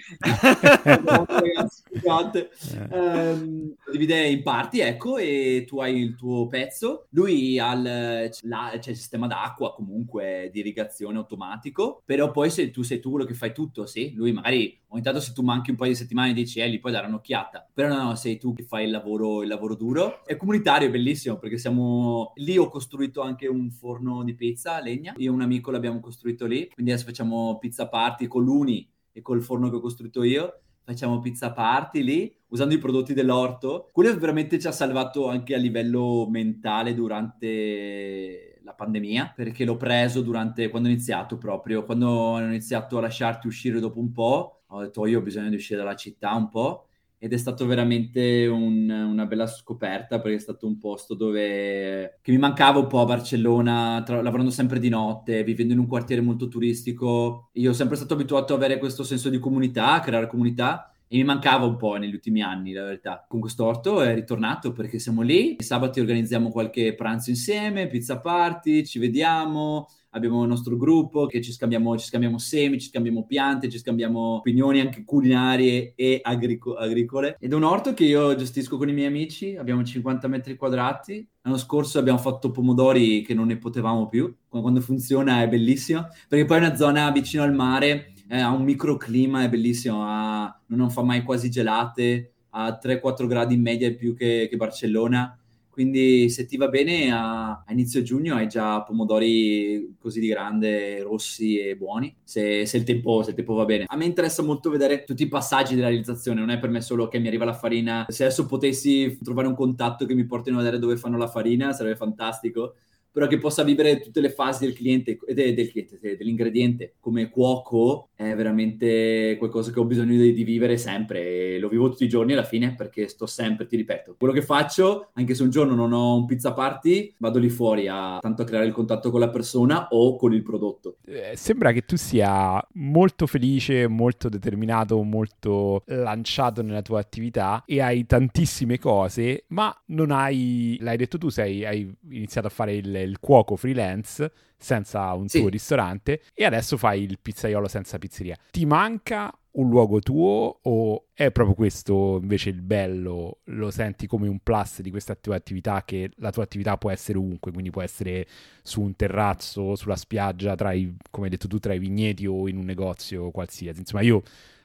Scusate. um, lo divide in parti, ecco, e tu hai il tuo pezzo. Lui ha il, c'è il sistema d'acqua comunque di irrigazione automatico, però poi se tu sei tu quello che fai tutto, sì, lui magari ogni tanto se tu manchi un paio di settimane dici, eh, gli puoi dare un'occhiata. Però no, no, sei tu che fai il lavoro, il lavoro duro. È comunitario, è bellissimo, perché siamo... Lì ho costruito anche un forno di pizza a legna. Io e un amico l'abbiamo costruito lì. Quindi adesso facciamo pizza party con l'Uni e col forno che ho costruito io. Facciamo pizza party lì, usando i prodotti dell'orto. Quello veramente ci ha salvato anche a livello mentale durante la pandemia, perché l'ho preso durante quando ho iniziato proprio, quando hanno iniziato a lasciarti uscire dopo un po', ho detto io ho bisogno di uscire dalla città un po' ed è stato veramente un, una bella scoperta perché è stato un posto dove mi mancava un po' a Barcellona, tra, lavorando sempre di notte, vivendo in un quartiere molto turistico. Io sono sempre stato abituato ad avere questo senso di comunità, a creare comunità e mi mancava un po' negli ultimi anni, la verità. Con questo orto è ritornato perché siamo lì, i sabati organizziamo qualche pranzo insieme, pizza party, ci vediamo, abbiamo il nostro gruppo che ci scambiamo, ci scambiamo semi, ci scambiamo piante, ci scambiamo opinioni anche culinarie e agrico- agricole. Ed è un orto che io gestisco con i miei amici, abbiamo 50 metri quadrati. L'anno scorso abbiamo fatto pomodori che non ne potevamo più, quando funziona è bellissimo, perché poi è una zona vicino al mare, eh, ha un microclima, è bellissimo, ha, non fa mai quasi gelate, ha 3-4 gradi in media più che, che Barcellona quindi se ti va bene a, a, inizio giugno hai già pomodori così di grande, rossi e buoni, se, se, il tempo, se, il tempo, va bene. A me interessa molto vedere tutti i passaggi della realizzazione, non è per me solo che mi arriva la farina. Se adesso potessi trovare un contatto che mi portino a vedere dove fanno la farina sarebbe fantastico però che possa vivere tutte le fasi del cliente, del, del cliente dell'ingrediente come cuoco è veramente qualcosa che ho bisogno di, di, vivere sempre e lo vivo tutti i giorni alla fine perché sto sempre, ti ripeto, quello che faccio, anche se un giorno non ho un pizza party, vado lì fuori a tanto a creare il contatto con la persona o con il prodotto. Eh, sembra che tu sia molto felice, molto determinato, molto lanciato nella tua attività e hai tantissime cose, ma non hai, l'hai detto tu, sei, hai iniziato a fare il il cuoco freelance senza un sì. tuo ristorante e adesso fai il pizzaiolo senza pizzeria. Ti manca un luogo tuo o è proprio questo invece il bello? Lo senti come un plus di questa tua attività che la tua attività può essere ovunque, quindi può essere su un terrazzo, sulla spiaggia, tra i, come hai detto tu, tra i vigneti o in un negozio qualsiasi. Insomma, io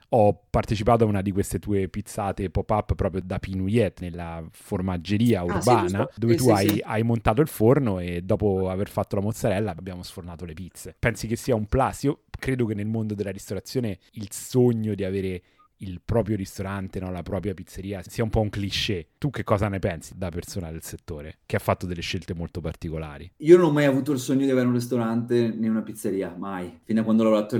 ho partecipato a una di queste tue pizzate pop-up proprio da Pinouillet nella formaggeria urbana ah, sì, dove tu sì, hai, sì. hai, montato il forno e dopo aver fatto la mozzarella abbiamo sfornato le pizze. Pensi che sia un plus? Io credo che nel mondo della ristorazione il sogno di avere il proprio ristorante, no? la propria pizzeria, sia un po' un cliché. Tu che cosa ne pensi da persona del settore che ha fatto delle scelte molto particolari? Io non ho mai avuto il sogno di avere un ristorante né una pizzeria, mai. Fino a quando ho lavorato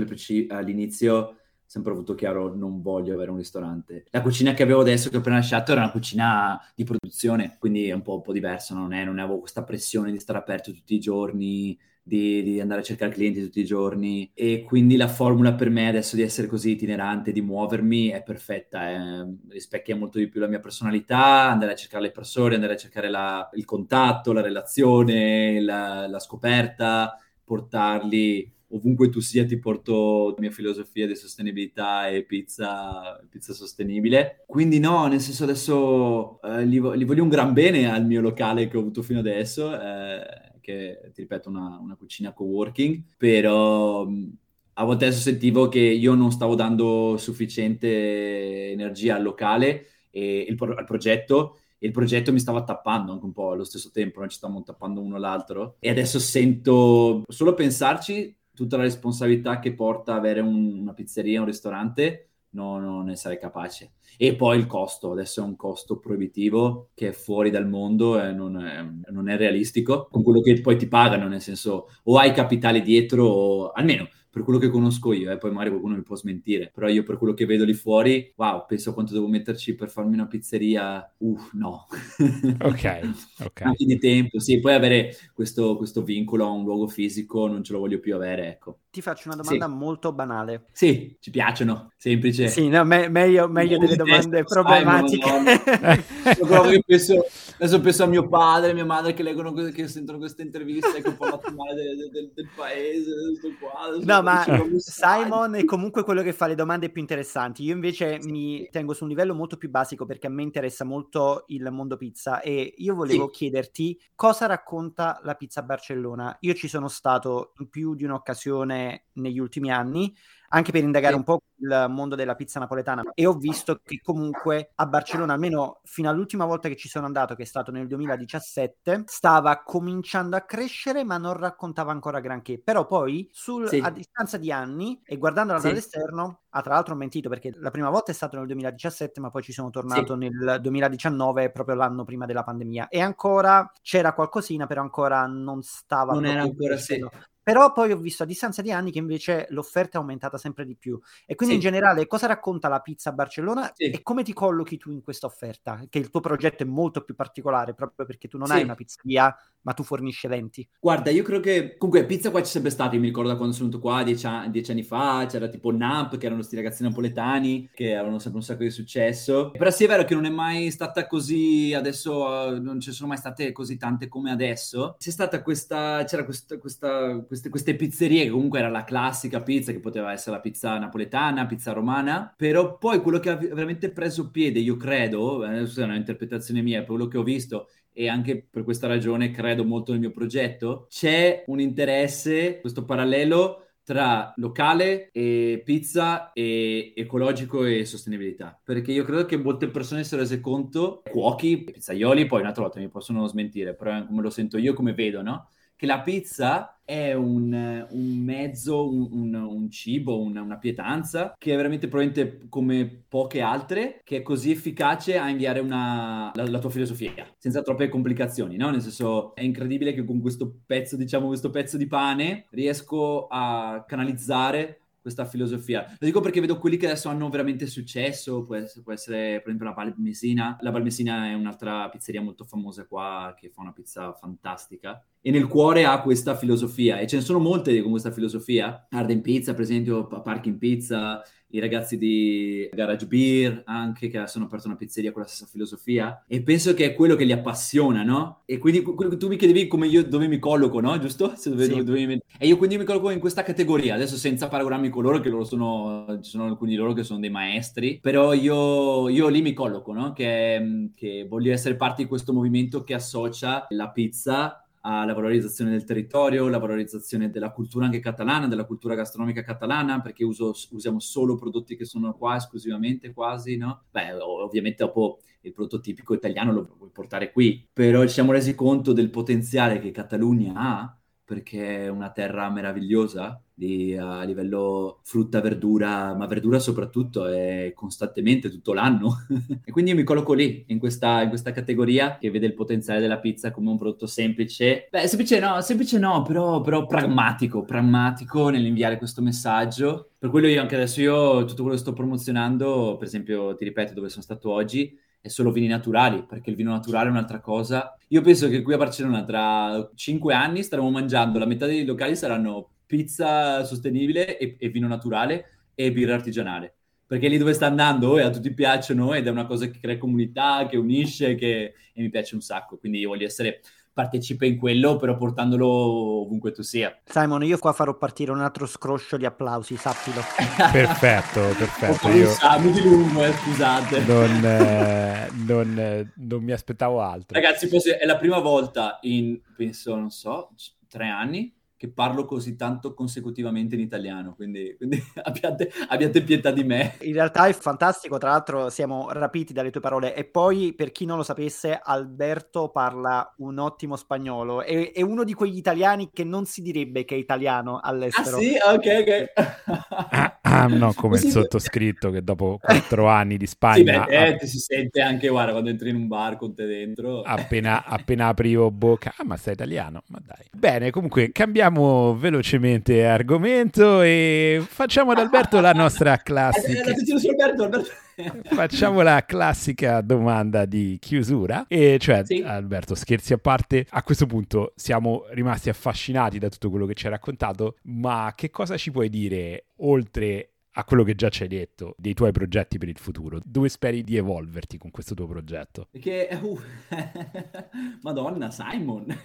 all'inizio sempre avuto chiaro non voglio avere un ristorante. La cucina che avevo adesso, che ho appena lasciato, era una cucina di produzione, quindi è un po', un po diverso, non, è, non avevo questa pressione di stare aperto tutti i giorni, di, di, andare a cercare clienti tutti i giorni e quindi la formula per me adesso di essere così itinerante, di muovermi è perfetta, eh. rispecchia molto di più la mia personalità, andare a cercare le persone, andare a cercare la, il contatto, la relazione, la, la scoperta, portarli ovunque tu sia ti porto la mia filosofia di sostenibilità e pizza, pizza sostenibile. Quindi no, nel senso adesso eh, gli, gli, voglio un gran bene al mio locale che ho avuto fino adesso, eh, che ti ripeto una, una cucina co-working, però a volte adesso sentivo che io non stavo dando sufficiente energia al locale e il, al progetto e il progetto mi stava tappando anche un po' allo stesso tempo, noi ci stavamo tappando uno l'altro e adesso sento, solo pensarci, tutta la responsabilità che porta avere un, una pizzeria, un ristorante, no, non ne sarei capace. E poi il costo, adesso è un costo proibitivo che è fuori dal mondo e non è, non è realistico con quello che poi ti pagano, nel senso o hai capitale dietro o almeno per quello che conosco io, e eh, poi magari qualcuno mi può smentire, però io per quello che vedo lì fuori, wow, penso a quanto devo metterci per farmi una pizzeria, uff, no. ok, ok. Anche di tempo, sì, poi avere questo, questo vincolo a un luogo fisico non ce lo voglio più avere, ecco. Ti faccio una domanda Sì. molto banale. Sì, ci piacciono, semplice. Sì, no, me- meglio, meglio delle domande problematiche. Io penso, adesso penso a mio padre e mia madre che leggono, che sentono queste interviste e che parlano male del, del- del- paese, questo qua, adesso No, ma ricevo messaggi. Simon è comunque quello che fa le domande più interessanti. Io invece mi tengo su un livello molto più basico perché a me interessa molto il mondo pizza e io volevo Sì. chiederti cosa racconta la pizza a Barcellona. Io ci sono stato in più di un'occasione negli ultimi anni anche per indagare Sì. un po' il mondo della pizza napoletana e ho visto che comunque a Barcellona, almeno fino all'ultima volta che ci sono andato, che è stato nel 2017, stava cominciando a crescere ma non raccontava ancora granché. Però poi sul- Sì. a distanza di anni e guardandola Sì. dall'esterno, ah, tra l'altro ho mentito perché la prima volta è stato nel 2017 ma poi ci sono tornato nel 2019, proprio l'anno prima della pandemia e ancora c'era qualcosina però ancora non stava Non era ancora, sì. Però poi ho visto a distanza di anni che invece l'offerta è aumentata sempre di più. E quindi Sì. in generale cosa racconta la pizza a Barcellona Sì. e come ti collochi tu in questa offerta? Che il tuo progetto è molto più particolare proprio perché tu non Sì. hai una pizzeria, ma tu fornisci eventi. Guarda, io credo che comunque pizza qua c'è sempre stata. Io mi ricordo quando sono venuto qua dieci, an- dieci anni fa, c'era tipo Namp, che erano questi ragazzi napoletani che avevano sempre un sacco di successo. Però sì, è vero che non è mai stata così. Adesso eh, non ci sono mai state così tante come adesso. C'è stata questa. C'era questa, questa- queste, queste pizzerie che comunque era la classica pizza, che poteva essere la pizza napoletana, pizza romana. Però poi quello che ha veramente preso piede, io credo, adesso è un'interpretazione mia, per quello che ho visto e anche per questa ragione credo molto nel mio progetto, c'è un interesse, questo parallelo tra locale e pizza e ecologico e sostenibilità. Perché io credo che molte persone si sono rese conto, cuochi, pizzaioli, poi un'altra volta mi possono smentire, però è come lo sento io, come vedo, no? Che la pizza è un, un mezzo, un, un- un cibo, una, una pietanza che è veramente probabilmente come poche altre, che è così efficace a inviare una, la, la tua filosofia, senza troppe complicazioni, no? Nel senso, è incredibile che con questo pezzo, diciamo, questo pezzo di pane riesco a canalizzare questa filosofia. Lo dico perché vedo quelli che adesso hanno veramente successo, può essere, può essere, per esempio la Balmesina. La Balmesina è un'altra pizzeria molto famosa qua che fa una pizza fantastica e nel cuore ha questa filosofia e ce ne sono molte con questa filosofia. Arden Pizza, per esempio, Pa- Parking Pizza, i ragazzi di Garage Beer anche che sono aperto una pizzeria con la stessa filosofia e penso che è quello che li appassiona, no? E quindi tu mi chiedevi come io dove mi colloco, no? Giusto? Dove- Sì. dove mi- E io quindi mi colloco in questa categoria, adesso senza paragonarmi con loro che loro sono ci sono alcuni di loro che sono dei maestri, però io, io lì mi colloco, no? Che, che voglio essere parte di questo movimento che associa la pizza alla valorizzazione del territorio, la valorizzazione della cultura anche catalana, della cultura gastronomica catalana, perché uso- usiamo solo prodotti che sono qua esclusivamente quasi, no? Beh, ov- ovviamente dopo il prodotto tipico italiano lo vuoi portare qui, però ci siamo resi conto del potenziale che Catalogna ha, perché è una terra meravigliosa di- a livello frutta, verdura, ma verdura soprattutto è costantemente tutto l'anno. e quindi io mi colloco lì, in questa, in questa categoria che vede il potenziale della pizza come un prodotto semplice. Beh, semplice no, semplice no, però, però pragmatico, pragmatico nell'inviare questo messaggio. Per quello io anche adesso io tutto quello che sto promozionando, per esempio, ti ripeto dove sono stato oggi, è solo vini naturali, perché il vino naturale è un'altra cosa. Io penso che qui a Barcellona tra cinque anni staremo mangiando, la metà dei locali saranno pizza sostenibile e, e vino naturale e birra artigianale. Perché lì dove sta andando e a tutti piacciono ed è una cosa che crea comunità, che unisce che... e mi piace un sacco. Quindi io voglio essere partecipe in quello, però portandolo ovunque tu sia. Simon, io qua farò partire un altro scroscio di applausi, sappilo. Perfetto, perfetto. Io sacco di lungo, eh, scusate. non, eh, non, eh, non mi aspettavo altro. Ragazzi, posso- è la prima volta in, penso, non so, tre anni che parlo così tanto consecutivamente in italiano, quindi, quindi abbiate, abbiate pietà di me. In realtà è fantastico, tra l'altro siamo rapiti dalle tue parole e poi per chi non lo sapesse Alberto parla un ottimo spagnolo, è, è uno di quegli italiani che non si direbbe che è italiano Ah all'estero. sì? Ok, ok. Ah, no, come il sottoscritto che dopo quattro anni di Sì, Spagna, beh, eh, si sente anche, guarda, quando entri in un bar con te dentro. appena, appena aprivo bocca, ah ma sei italiano, ma dai. Bene, comunque cambiamo velocemente argomento e facciamo ad Alberto la nostra classica. Attenzione su Alberto, Alberto. Facciamo la classica domanda di chiusura, e cioè, Sì. Alberto, scherzi a parte, a questo punto siamo rimasti affascinati da tutto quello che ci hai raccontato, ma che cosa ci puoi dire oltre a quello che già ci hai detto dei tuoi progetti per il futuro? Dove speri di evolverti con questo tuo progetto? Perché, uh, Madonna, Simon.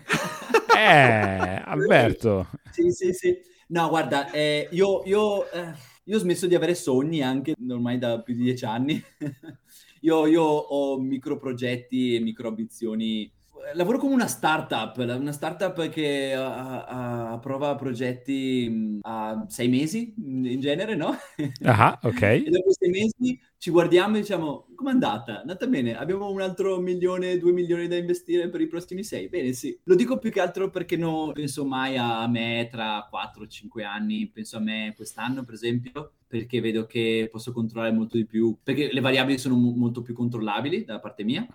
Eh, Alberto, Sì, sì, sì. No, guarda, eh, io, io, eh, io ho smesso di avere sogni anche ormai da più di dieci anni. io, io ho micro progetti e micro ambizioni. Lavoro come una startup, una startup che ah, ah, prova progetti mh, a sei mesi in genere, no? ah, ok. E dopo sei mesi ci guardiamo e diciamo, com'è andata? È andata bene, abbiamo un altro milione, due milioni da investire per i prossimi sei? Bene, sì. Lo dico più che altro perché non penso mai a me tra 4-5 anni, penso a me quest'anno per esempio, perché vedo che posso controllare molto di più, perché le variabili sono mo- molto più controllabili da parte mia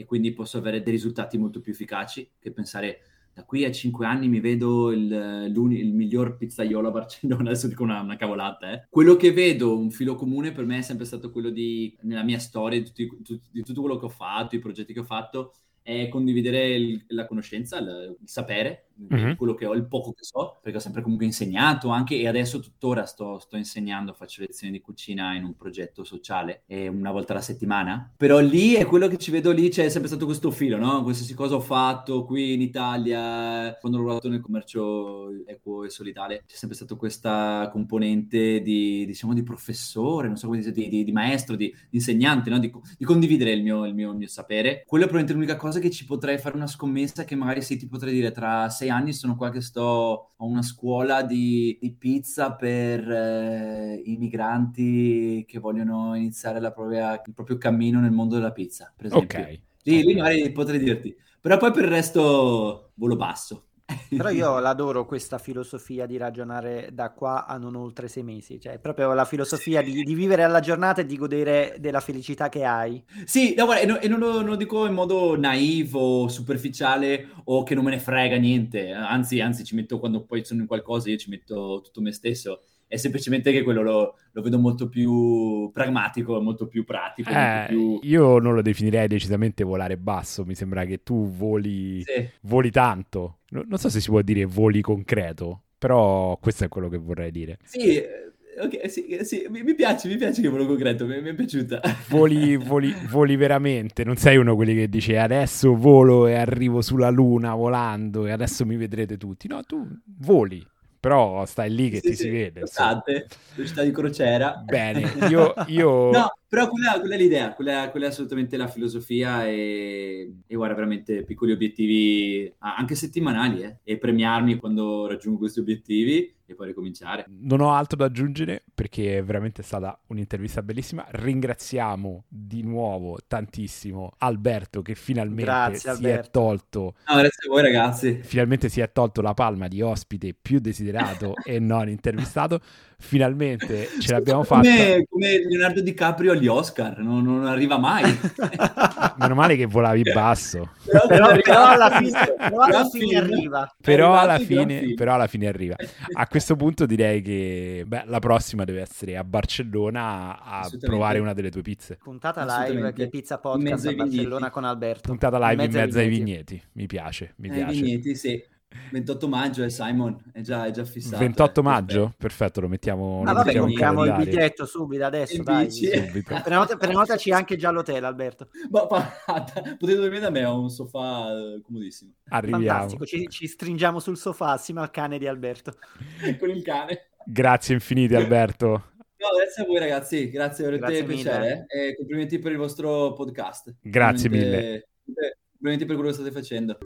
e quindi posso avere dei risultati molto più efficaci che pensare da qui a cinque anni mi vedo il, il miglior pizzaiolo a Barcellona, adesso dico una, una cavolata, eh. Quello che vedo, un filo comune per me è sempre stato quello di, nella mia storia, di, tutti- tu- di tutto quello che ho fatto, i progetti che ho fatto, è condividere il- la conoscenza, il, il sapere, Mhm. quello che ho, il poco che so, perché ho sempre comunque insegnato anche e adesso tuttora sto, sto insegnando, faccio lezioni di cucina in un progetto sociale eh, una volta alla settimana. Però lì è quello che ci vedo lì, c'è sempre stato questo filo, no? Qualsiasi cosa ho fatto qui in Italia, quando ho lavorato nel commercio equo e solidale, c'è sempre stata questa componente di, diciamo, di professore, non so come dire, di, di- di maestro, di, insegnante, no? Di, co- di condividere il mio, il mio- il mio sapere. Quello è probabilmente l'unica cosa che ci potrei fare una scommessa che magari sì, ti potrei dire tra sei anni sono qua che sto a una scuola di, di pizza per eh, i migranti che vogliono iniziare la propria- il proprio cammino nel mondo della pizza, per esempio. Ok. Lì, lì magari potrei dirti. Però poi per il resto volo basso. Però io l'adoro questa filosofia di ragionare da qua a non oltre sei mesi, cioè proprio la filosofia di, di vivere alla giornata e di godere della felicità che hai. Sì, no, guarda, e, no- e non, lo, non lo dico in modo naive o superficiale o che non me ne frega niente, anzi, anzi ci metto quando poi sono in qualcosa, io ci metto tutto me stesso. È semplicemente che quello lo, lo vedo molto più pragmatico, molto più pratico, molto Eh, più... io non lo definirei decisamente volare basso, mi sembra che tu voli, Sì. voli tanto. No- Non so se si può dire voli concreto, però questo è quello che vorrei dire. Sì, eh, ok, sì, sì, mi, mi piace, mi piace che volo concreto, mi, mi è piaciuta. Voli, voli, voli veramente, non sei uno di quelli che dice adesso volo e arrivo sulla luna volando e adesso mi vedrete tutti. No, tu voli, però stai lì che Sì, ti sì, si vede. insomma. Costante, velocità di crociera. Bene, io... io... No, però quella, quella è l'idea, quella, quella è assolutamente la filosofia e, e guarda, veramente piccoli obiettivi, anche settimanali, eh, e premiarmi quando raggiungo questi obiettivi e poi ricominciare. Non ho altro da aggiungere perché è veramente stata un'intervista bellissima. Ringraziamo di nuovo tantissimo Alberto che finalmente Grazie, si è Alberto. tolto No, grazie a voi ragazzi. finalmente si è tolto la palma di ospite più desiderato e non intervistato. Finalmente ce l'abbiamo fatta. Come, come Leonardo DiCaprio agli Oscar, non, non arriva mai. Meno male che volavi basso. Però, però, però alla fine, però alla fine arriva. Però alla, fine, però alla fine arriva. A questo punto direi che beh, la prossima deve essere a Barcellona a provare una delle tue pizze. Puntata live che Pizza In Podcast mezzo a ai vigneti. Barcellona con Alberto. Puntata live in mezzo ai vigneti. vigneti. Mi piace, mi Eh, piace. vigneti, sì. 28 maggio è Simon, è già, è già fissato. 28 eh. maggio? Perfetto, lo mettiamo, Ma lo vabbè, mettiamo in compriamo il biglietto subito adesso, In dai. Subito. Prenota- Prenotaci anche già l'hotel, Alberto. Ma potete dormire da me, ho un sofà eh, comodissimo. Arriviamo. Fantastico, ci, ci stringiamo sul sofà assieme al cane di Alberto. Con il cane. Grazie infinite Alberto. No, grazie a voi ragazzi, grazie, Grazie mille. piacere eh, e complimenti per il vostro podcast. Grazie Veramente- Complimenti per quello che state facendo.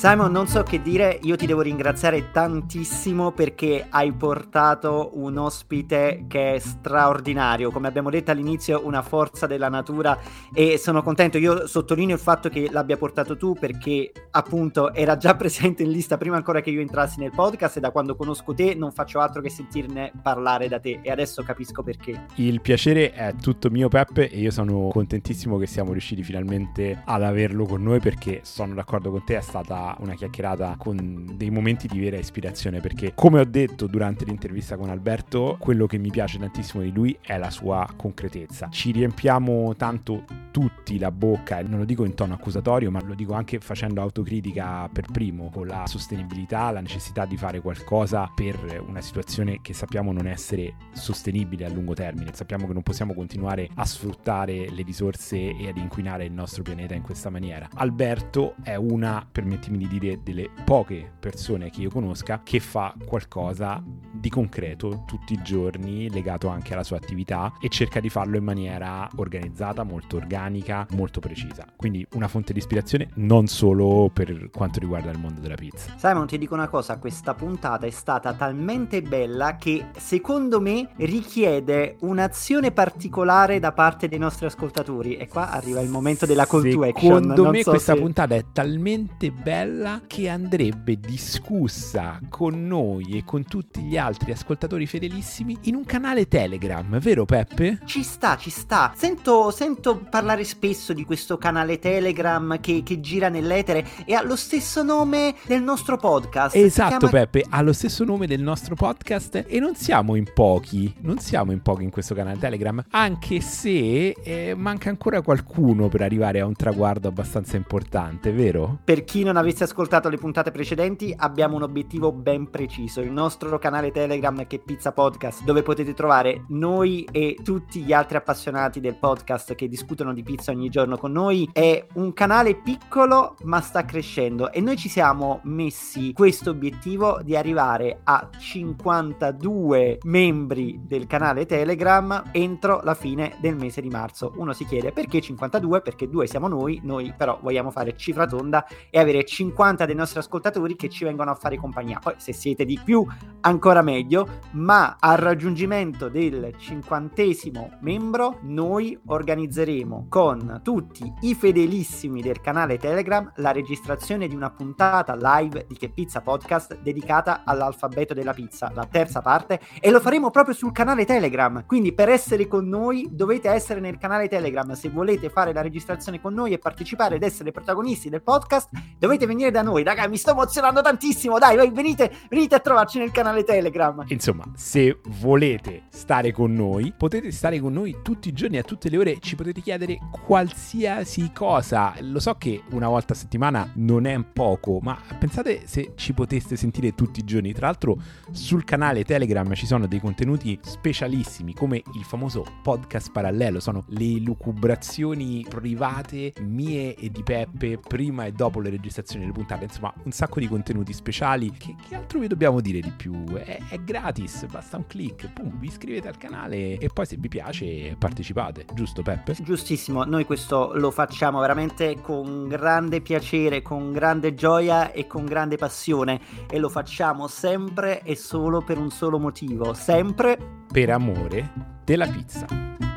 Simon, non so che dire, io ti devo ringraziare tantissimo perché hai portato un ospite che è straordinario, come abbiamo detto all'inizio, una forza della natura e sono contento, io sottolineo il fatto che l'abbia portato tu perché appunto era già presente in lista prima ancora che io entrassi nel podcast e da quando conosco te non faccio altro che sentirne parlare da te. E adesso capisco perché. Il piacere è tutto mio Peppe e io sono contentissimo che siamo riusciti finalmente ad averlo con noi perché sono d'accordo con te, è stata una chiacchierata con dei momenti di vera ispirazione perché come ho detto durante l'intervista con Alberto, quello che mi piace tantissimo di lui è la sua concretezza. Ci riempiamo tanto tutti la bocca, e non lo dico in tono accusatorio, ma lo dico anche facendo autocritica per primo, con la sostenibilità, la necessità di fare qualcosa per una situazione che sappiamo non essere sostenibile a lungo termine. Sappiamo che non possiamo continuare a sfruttare le risorse e ad inquinare il nostro pianeta in questa maniera. Alberto è una, permettimi di dire, delle poche persone che io conosca che fa qualcosa di concreto tutti i giorni, legato anche alla sua attività e cerca di farlo in maniera organizzata, molto organica, molto precisa. Quindi una fonte di ispirazione non solo per quanto riguarda il mondo della pizza. Simon, ti dico una cosa, questa puntata è stata talmente bella che secondo me richiede un'azione particolare da parte dei nostri ascoltatori e qua arriva il momento della call to action. Secondo me so questa se... puntata è talmente bella che andrebbe discussa con noi e con tutti gli altri ascoltatori fedelissimi in un canale Telegram, vero Peppe? Ci sta, ci sta. Sento, sento parlare spesso di questo canale Telegram che, che, gira nell'etere e ha lo stesso nome del nostro podcast. Esatto chiama... Peppe, ha lo stesso nome del nostro podcast e non siamo in pochi, non siamo in pochi in questo canale Telegram, anche se eh, manca ancora qualcuno per arrivare a un traguardo abbastanza importante, vero? Per chi non avesse ascoltato le puntate precedenti, abbiamo un obiettivo ben preciso, il nostro canale Telegram che è Pizza Podcast, dove potete trovare noi e tutti gli altri appassionati del podcast che discutono di pizza ogni giorno con noi. È un canale piccolo ma sta crescendo e noi ci siamo messi questo obiettivo di arrivare a 52 membri del canale Telegram entro la fine del mese di marzo. Uno si chiede perché 52? Perché due siamo noi, noi però vogliamo fare cifra tonda e avere 50 dei nostri ascoltatori che ci vengono a fare compagnia. Poi se siete di più ancora meglio, ma al raggiungimento del cinquantesimo membro noi organizzeremo con tutti i fedelissimi del canale Telegram la registrazione di una puntata live di Che Pizza Podcast dedicata all'alfabeto della pizza, la terza parte, e lo faremo proprio sul canale Telegram. Quindi per essere con noi dovete essere nel canale Telegram. Se volete fare la registrazione con noi e partecipare ed essere protagonisti del podcast, dovete venire da noi. Raga, mi sto emozionando tantissimo. Dai, venite, venite a trovarci nel canale Telegram. Insomma, se volete stare con noi, potete stare con noi tutti i giorni, a tutte le ore. Ci potete chiedere qualsiasi cosa. Lo so che una volta a settimana non è poco, ma pensate se ci poteste sentire tutti i giorni. Tra l'altro, sul canale Telegram ci sono dei contenuti specialissimi, come il famoso podcast parallelo. Sono le lucubrazioni private mie e di Peppe prima e dopo le registrazioni delle puntate. Insomma, un sacco di contenuti speciali. Che, che altro vi dobbiamo dire di più? È, è gratis, basta un click, pum, vi iscrivete al canale e poi se vi piace partecipate, giusto Peppe? Giustissimo, noi questo lo facciamo veramente con grande piacere, con grande gioia e con grande passione e lo facciamo sempre e solo per un solo motivo, sempre per amore della pizza.